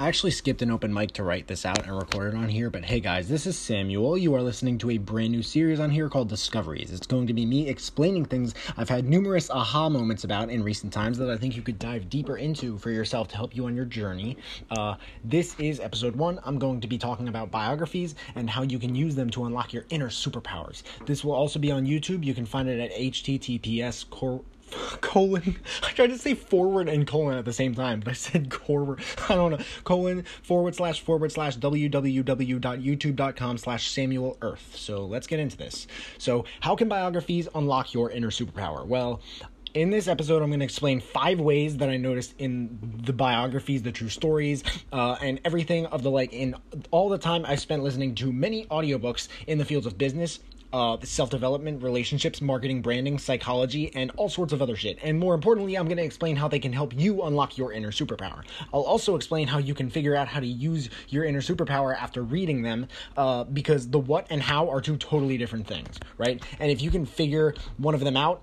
I actually skipped an open mic to write this out and record it on here, but hey guys, this is Samuel. You are listening to a brand new series on here called Discoveries. It's going to be me explaining things I've had numerous aha moments about in recent times that I think you could dive deeper into for yourself to help you on your journey. Uh, this is episode one. I'm going to be talking about biographies and how you can use them to unlock your inner superpowers. This will also be on YouTube. You can find it at https core colon. I tried to say forward and colon at the same time but i said forward i don't know. Colon forward slash forward slash www.youtube.com slash samuel earth. So let's get into this. So how can biographies unlock your inner superpower? Well in this episode, I'm going to explain five ways that I noticed in the biographies, the true stories, uh, and everything of the like. In all the time I spent listening to many audiobooks in the fields of business, uh, self development, relationships, marketing, branding, psychology, and all sorts of other shit. And more importantly, I'm going to explain how they can help you unlock your inner superpower. I'll also explain how you can figure out how to use your inner superpower after reading them, uh, because the what and how are two totally different things, right? And if you can figure one of them out,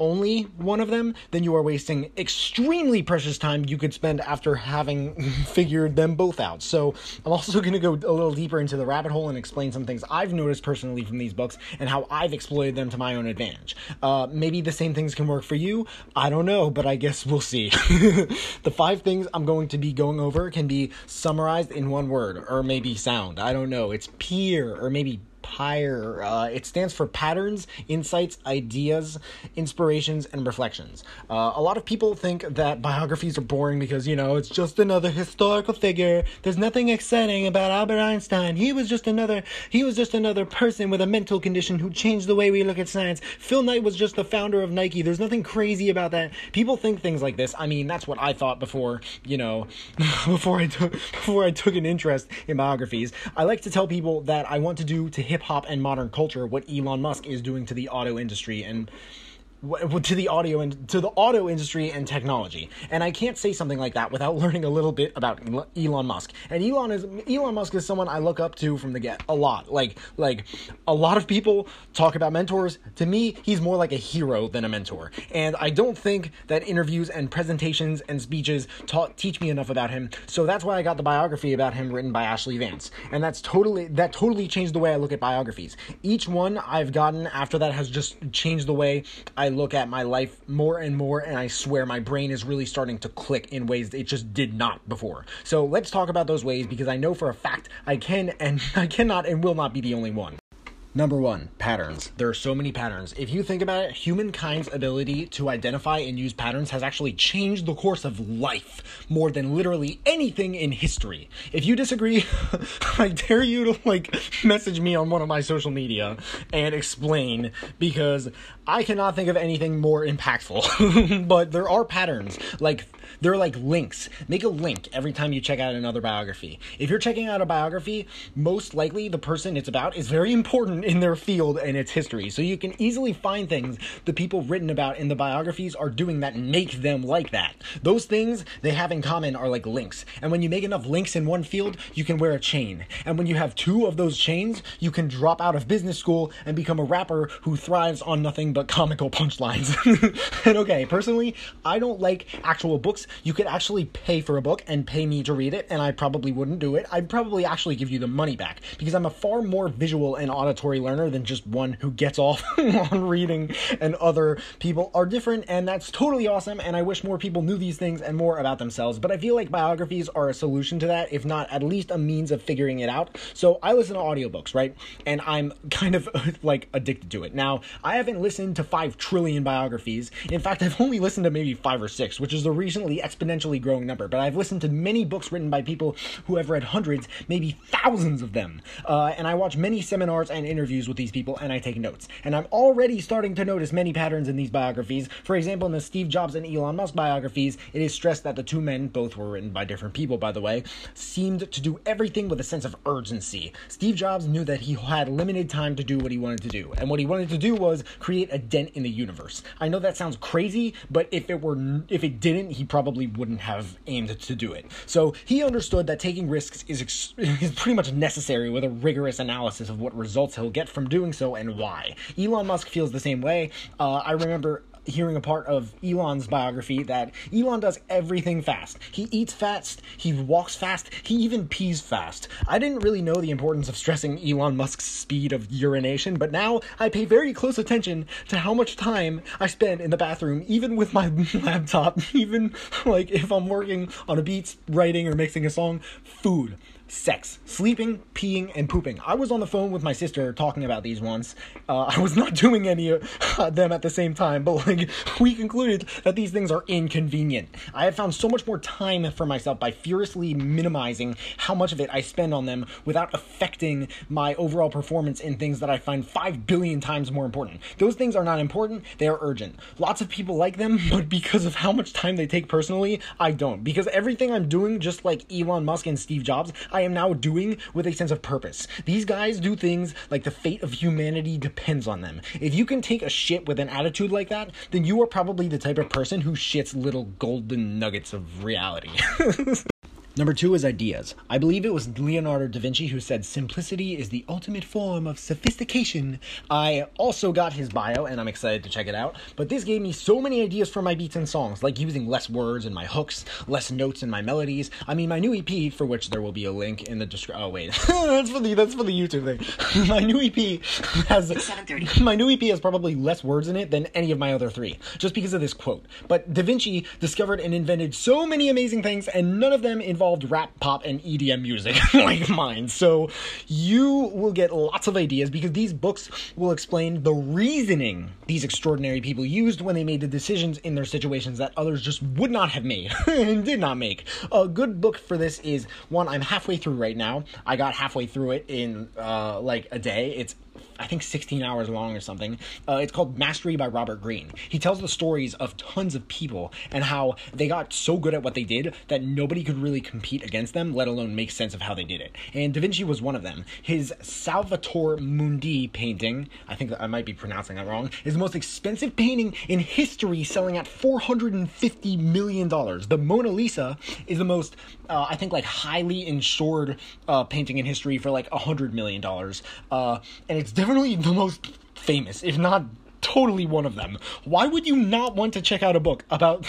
only one of them, then you are wasting extremely precious time you could spend after having figured them both out. So, I'm also going to go a little deeper into the rabbit hole and explain some things I've noticed personally from these books and how I've exploited them to my own advantage. Uh, maybe the same things can work for you. I don't know, but I guess we'll see. the five things I'm going to be going over can be summarized in one word or maybe sound. I don't know. It's peer or maybe PIRE. Uh, it stands for Patterns, Insights, Ideas, Inspirations, and Reflections. Uh, a lot of people think that biographies are boring because, you know, it's just another historical figure. There's nothing exciting about Albert Einstein. He was just another, he was just another person with a mental condition who changed the way we look at science. Phil Knight was just the founder of Nike. There's nothing crazy about that. People think things like this. I mean, that's what I thought before, you know, before I took, before I took an interest in biographies. I like to tell people that I want to do to hip hop and modern culture what Elon Musk is doing to the auto industry and to the audio and to the auto industry and technology. And I can't say something like that without learning a little bit about Elon Musk. And Elon is Elon Musk is someone I look up to from the get a lot. Like like a lot of people talk about mentors. To me, he's more like a hero than a mentor. And I don't think that interviews and presentations and speeches taught teach me enough about him. So that's why I got the biography about him written by Ashlee Vance. And that's totally that totally changed the way I look at biographies. Each one I've gotten after that has just changed the way I look at my life more and more, and I swear my brain is really starting to click in ways it just did not before. So let's talk about those ways because I know for a fact I can and I cannot and will not be the only one. Number one, patterns. There are so many patterns. If you think about it, humankind's ability to identify and use patterns has actually changed the course of life more than literally anything in history. If you disagree, I dare you to like message me on one of my social media and explain because I cannot think of anything more impactful. but there are patterns. Like they're like links. Make a link every time you check out another biography. If you're checking out a biography, most likely the person it's about is very important in their field and its history. So you can easily find things the people written about in the biographies are doing that make them like that. Those things they have in common are like links. And when you make enough links in one field, you can wear a chain. And when you have two of those chains, you can drop out of business school and become a rapper who thrives on nothing but comical punchlines. and okay, personally, I don't like actual books. You could actually pay for a book and pay me to read it, and I probably wouldn't do it. I'd probably actually give you the money back because I'm a far more visual and auditory learner than just one who gets off on reading and other people are different and that's totally awesome and I wish more people knew these things and more about themselves. But I feel like biographies are a solution to that if not at least a means of figuring it out. So I listen to audiobooks right? And I'm kind of like addicted to it. Now I haven't listened to 5 trillion biographies. In fact I've only listened to maybe 5 or 6 which is a recently exponentially growing number. But I've listened to many books written by people who have read hundreds maybe thousands of them. Uh, and I watch many seminars and interviews interviews with these people and I take notes. And I'm already starting to notice many patterns in these biographies. For example, in the Steve Jobs and Elon Musk biographies, it is stressed that the two men, both were written by different people by the way, seemed to do everything with a sense of urgency. Steve Jobs knew that he had limited time to do what he wanted to do, and what he wanted to do was create a dent in the universe. I know that sounds crazy, but if it were if it didn't, he probably wouldn't have aimed to do it. So he understood that taking risks is ex- is pretty much necessary with a rigorous analysis of what results he'll get from doing so and why. Elon Musk feels the same way. Uh, I remember hearing a part of Elon's biography that Elon does everything fast. He eats fast, he walks fast, he even pees fast. I didn't really know the importance of stressing Elon Musk's speed of urination, but now I pay very close attention to how much time I spend in the bathroom, even with my laptop, even like if I'm working on a beat, writing, or mixing a song. Food sex, sleeping, peeing, and pooping. I was on the phone with my sister talking about these once. Uh, I was not doing any of them at the same time, but like we concluded that these things are inconvenient. I have found so much more time for myself by furiously minimizing how much of it I spend on them without affecting my overall performance in things that I find five billion times more important. Those things are not important, they are urgent. Lots of people like them, but because of how much time they take personally, I don't. Because everything I'm doing, just like Elon Musk and Steve Jobs, I I am now doing with a sense of purpose. These guys do things like the fate of humanity depends on them. If you can take a shit with an attitude like that, then you are probably the type of person who shits little golden nuggets of reality. Number two is ideas. I believe it was Leonardo da Vinci who said simplicity is the ultimate form of sophistication. I also got his bio and I'm excited to check it out, but this gave me so many ideas for my beats and songs, like using less words in my hooks, less notes in my melodies. I mean, my new EP, for which there will be a link in the description. Oh, wait. that's for the that's for the YouTube thing. my new EP has my new EP has probably less words in it than any of my other three, just because of this quote. But Da Vinci discovered and invented so many amazing things, and none of them involve involved rap, pop, and EDM music like mine. So you will get lots of ideas because these books will explain the reasoning these extraordinary people used when they made the decisions in their situations that others just would not have made and did not make. A good book for this is one I'm halfway through right now. I got halfway through it in uh, like a day. It's I think 16 hours long or something. Uh, it's called Mastery by Robert Greene. He tells the stories of tons of people and how they got so good at what they did that nobody could really compete against them, let alone make sense of how they did it. And Da Vinci was one of them. His Salvator Mundi painting, I think I might be pronouncing that wrong, is the most expensive painting in history, selling at $450 million. The Mona Lisa is the most, uh, I think, like highly insured uh, painting in history for like $100 million. Uh, and it's definitely the most famous, if not totally one of them. Why would you not want to check out a book about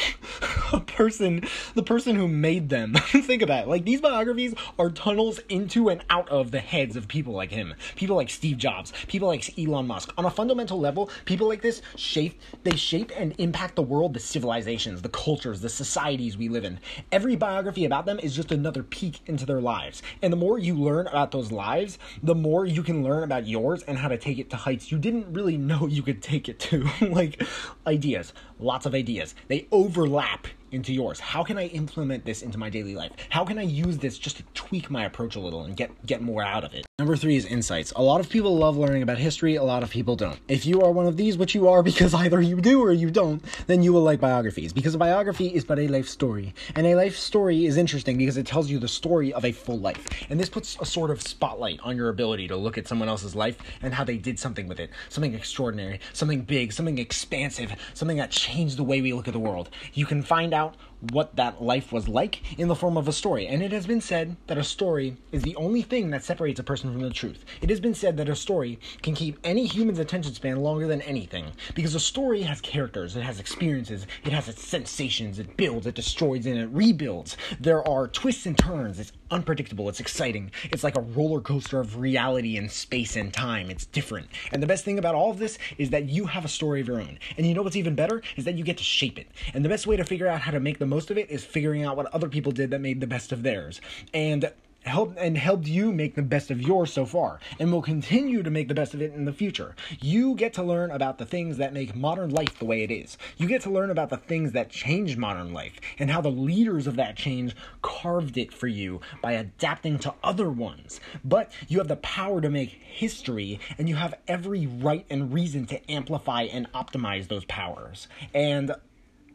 person, the person who made them? Think about it. Like these biographies are tunnels into and out of the heads of people like him, people like Steve Jobs, people like Elon Musk. On a fundamental level, people like this shape they shape and impact the world, the civilizations, the cultures, the societies we live in. Every biography about them is just another peek into their lives. And the more you learn about those lives, the more you can learn about yours and how to take it to heights you didn't really know you could take it to. like ideas, lots of ideas. They overlap into yours. How can I implement this into my daily life? How can I use this just to tweak my approach a little and get get more out of it? Number 3 is insights. A lot of people love learning about history, a lot of people don't. If you are one of these, which you are because either you do or you don't, then you will like biographies because a biography is but a life story. And a life story is interesting because it tells you the story of a full life. And this puts a sort of spotlight on your ability to look at someone else's life and how they did something with it. Something extraordinary, something big, something expansive, something that changed the way we look at the world. You can find out what that life was like in the form of a story. And it has been said that a story is the only thing that separates a person from the truth. It has been said that a story can keep any human's attention span longer than anything because a story has characters, it has experiences, it has its sensations, it builds, it destroys, and it rebuilds. There are twists and turns. It's unpredictable, it's exciting. It's like a roller coaster of reality and space and time. It's different. And the best thing about all of this is that you have a story of your own. And you know what's even better is that you get to shape it. And the best way to figure out how to make the most of it is figuring out what other people did that made the best of theirs. And helped and helped you make the best of yours so far and will continue to make the best of it in the future. You get to learn about the things that make modern life the way it is. You get to learn about the things that changed modern life and how the leaders of that change carved it for you by adapting to other ones. But you have the power to make history and you have every right and reason to amplify and optimize those powers. And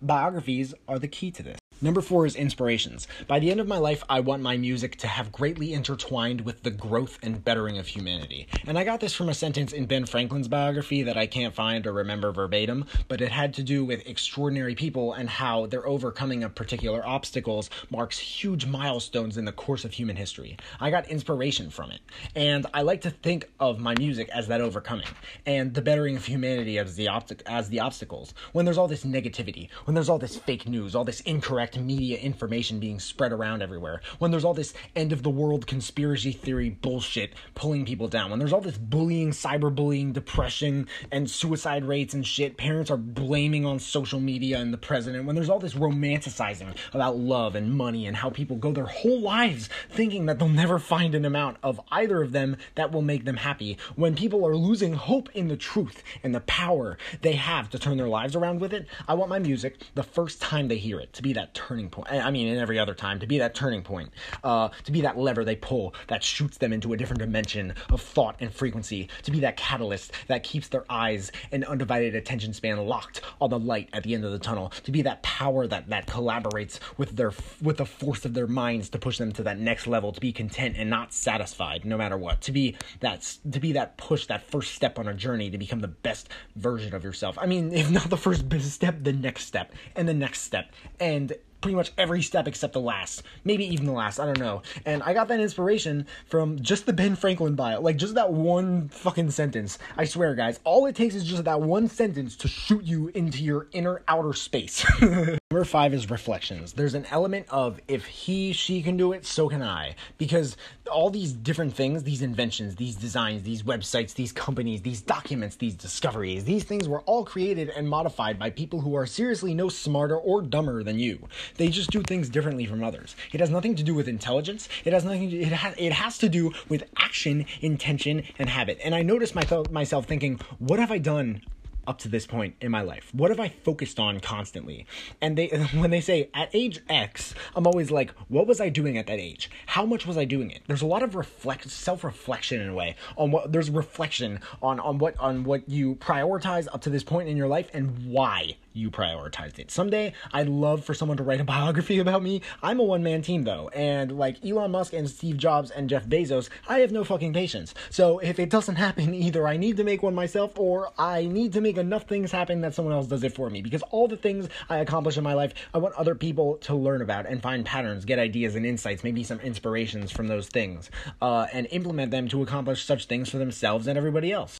biographies are the key to this. Number four is inspirations. By the end of my life, I want my music to have greatly intertwined with the growth and bettering of humanity. And I got this from a sentence in Ben Franklin's biography that I can't find or remember verbatim, but it had to do with extraordinary people and how their overcoming of particular obstacles marks huge milestones in the course of human history. I got inspiration from it. And I like to think of my music as that overcoming and the bettering of humanity as the, as the obstacles. When there's all this negativity, when there's all this fake news, all this incorrect media information being spread around everywhere, when there's all this end of the world conspiracy theory bullshit pulling people down, when there's all this bullying, cyberbullying, depression, and suicide rates and shit, parents are blaming on social media and the president, when there's all this romanticizing about love and money and how people go their whole lives thinking that they'll never find an amount of either of them that will make them happy, when people are losing hope in the truth and the power they have to turn their lives around with it, I want my music the first time they hear it to be that turning point. I mean, in every other time, to be that turning point, uh, to be that lever they pull that shoots them into a different dimension of thought and frequency, to be that catalyst that keeps their eyes and undivided attention span locked on the light at the end of the tunnel, to be that power that that collaborates with their with the force of their minds to push them to that next level, to be content and not satisfied no matter what, to be that to be that push, that first step on a journey to become the best version of yourself. I mean, if not the first step, the next step, and the next step, and pretty much every step except the last. Maybe even the last, I don't know. And I got that inspiration from just the Ben Franklin bio. Like just that one fucking sentence. I swear, guys, all it takes is just that one sentence to shoot you into your inner outer space. Number five is reflections. There's an element of if he, she can do it, so can I. Because all these different things, these inventions, these designs, these websites, these companies, these documents, these discoveries, these things were all created and modified by people who are seriously no smarter or dumber than you. They just do things differently from others. It has nothing to do with intelligence. It has nothing. To, it has. It has to do with action, intention, and habit. And I noticed my th- myself thinking, what have I done up to this point in my life? What have I focused on constantly? And they when they say at age X, I'm always like, what was I doing at that age? How much was I doing it? There's a lot of reflect self-reflection in a way on what there's reflection on on what on what you prioritize up to this point in your life and why you prioritized it. Someday I'd love for someone to write a biography about me. I'm a one man team though, and like Elon Musk and Steve Jobs and Jeff Bezos, I have no fucking patience. So if it doesn't happen, either I need to make one myself or I need to make enough things happen that someone else does it for me. Because all the things I accomplish in my life, I want other people to learn about and find patterns, get ideas and insights, maybe some inspirations from those things, uh, and implement them to accomplish such things for themselves and everybody else.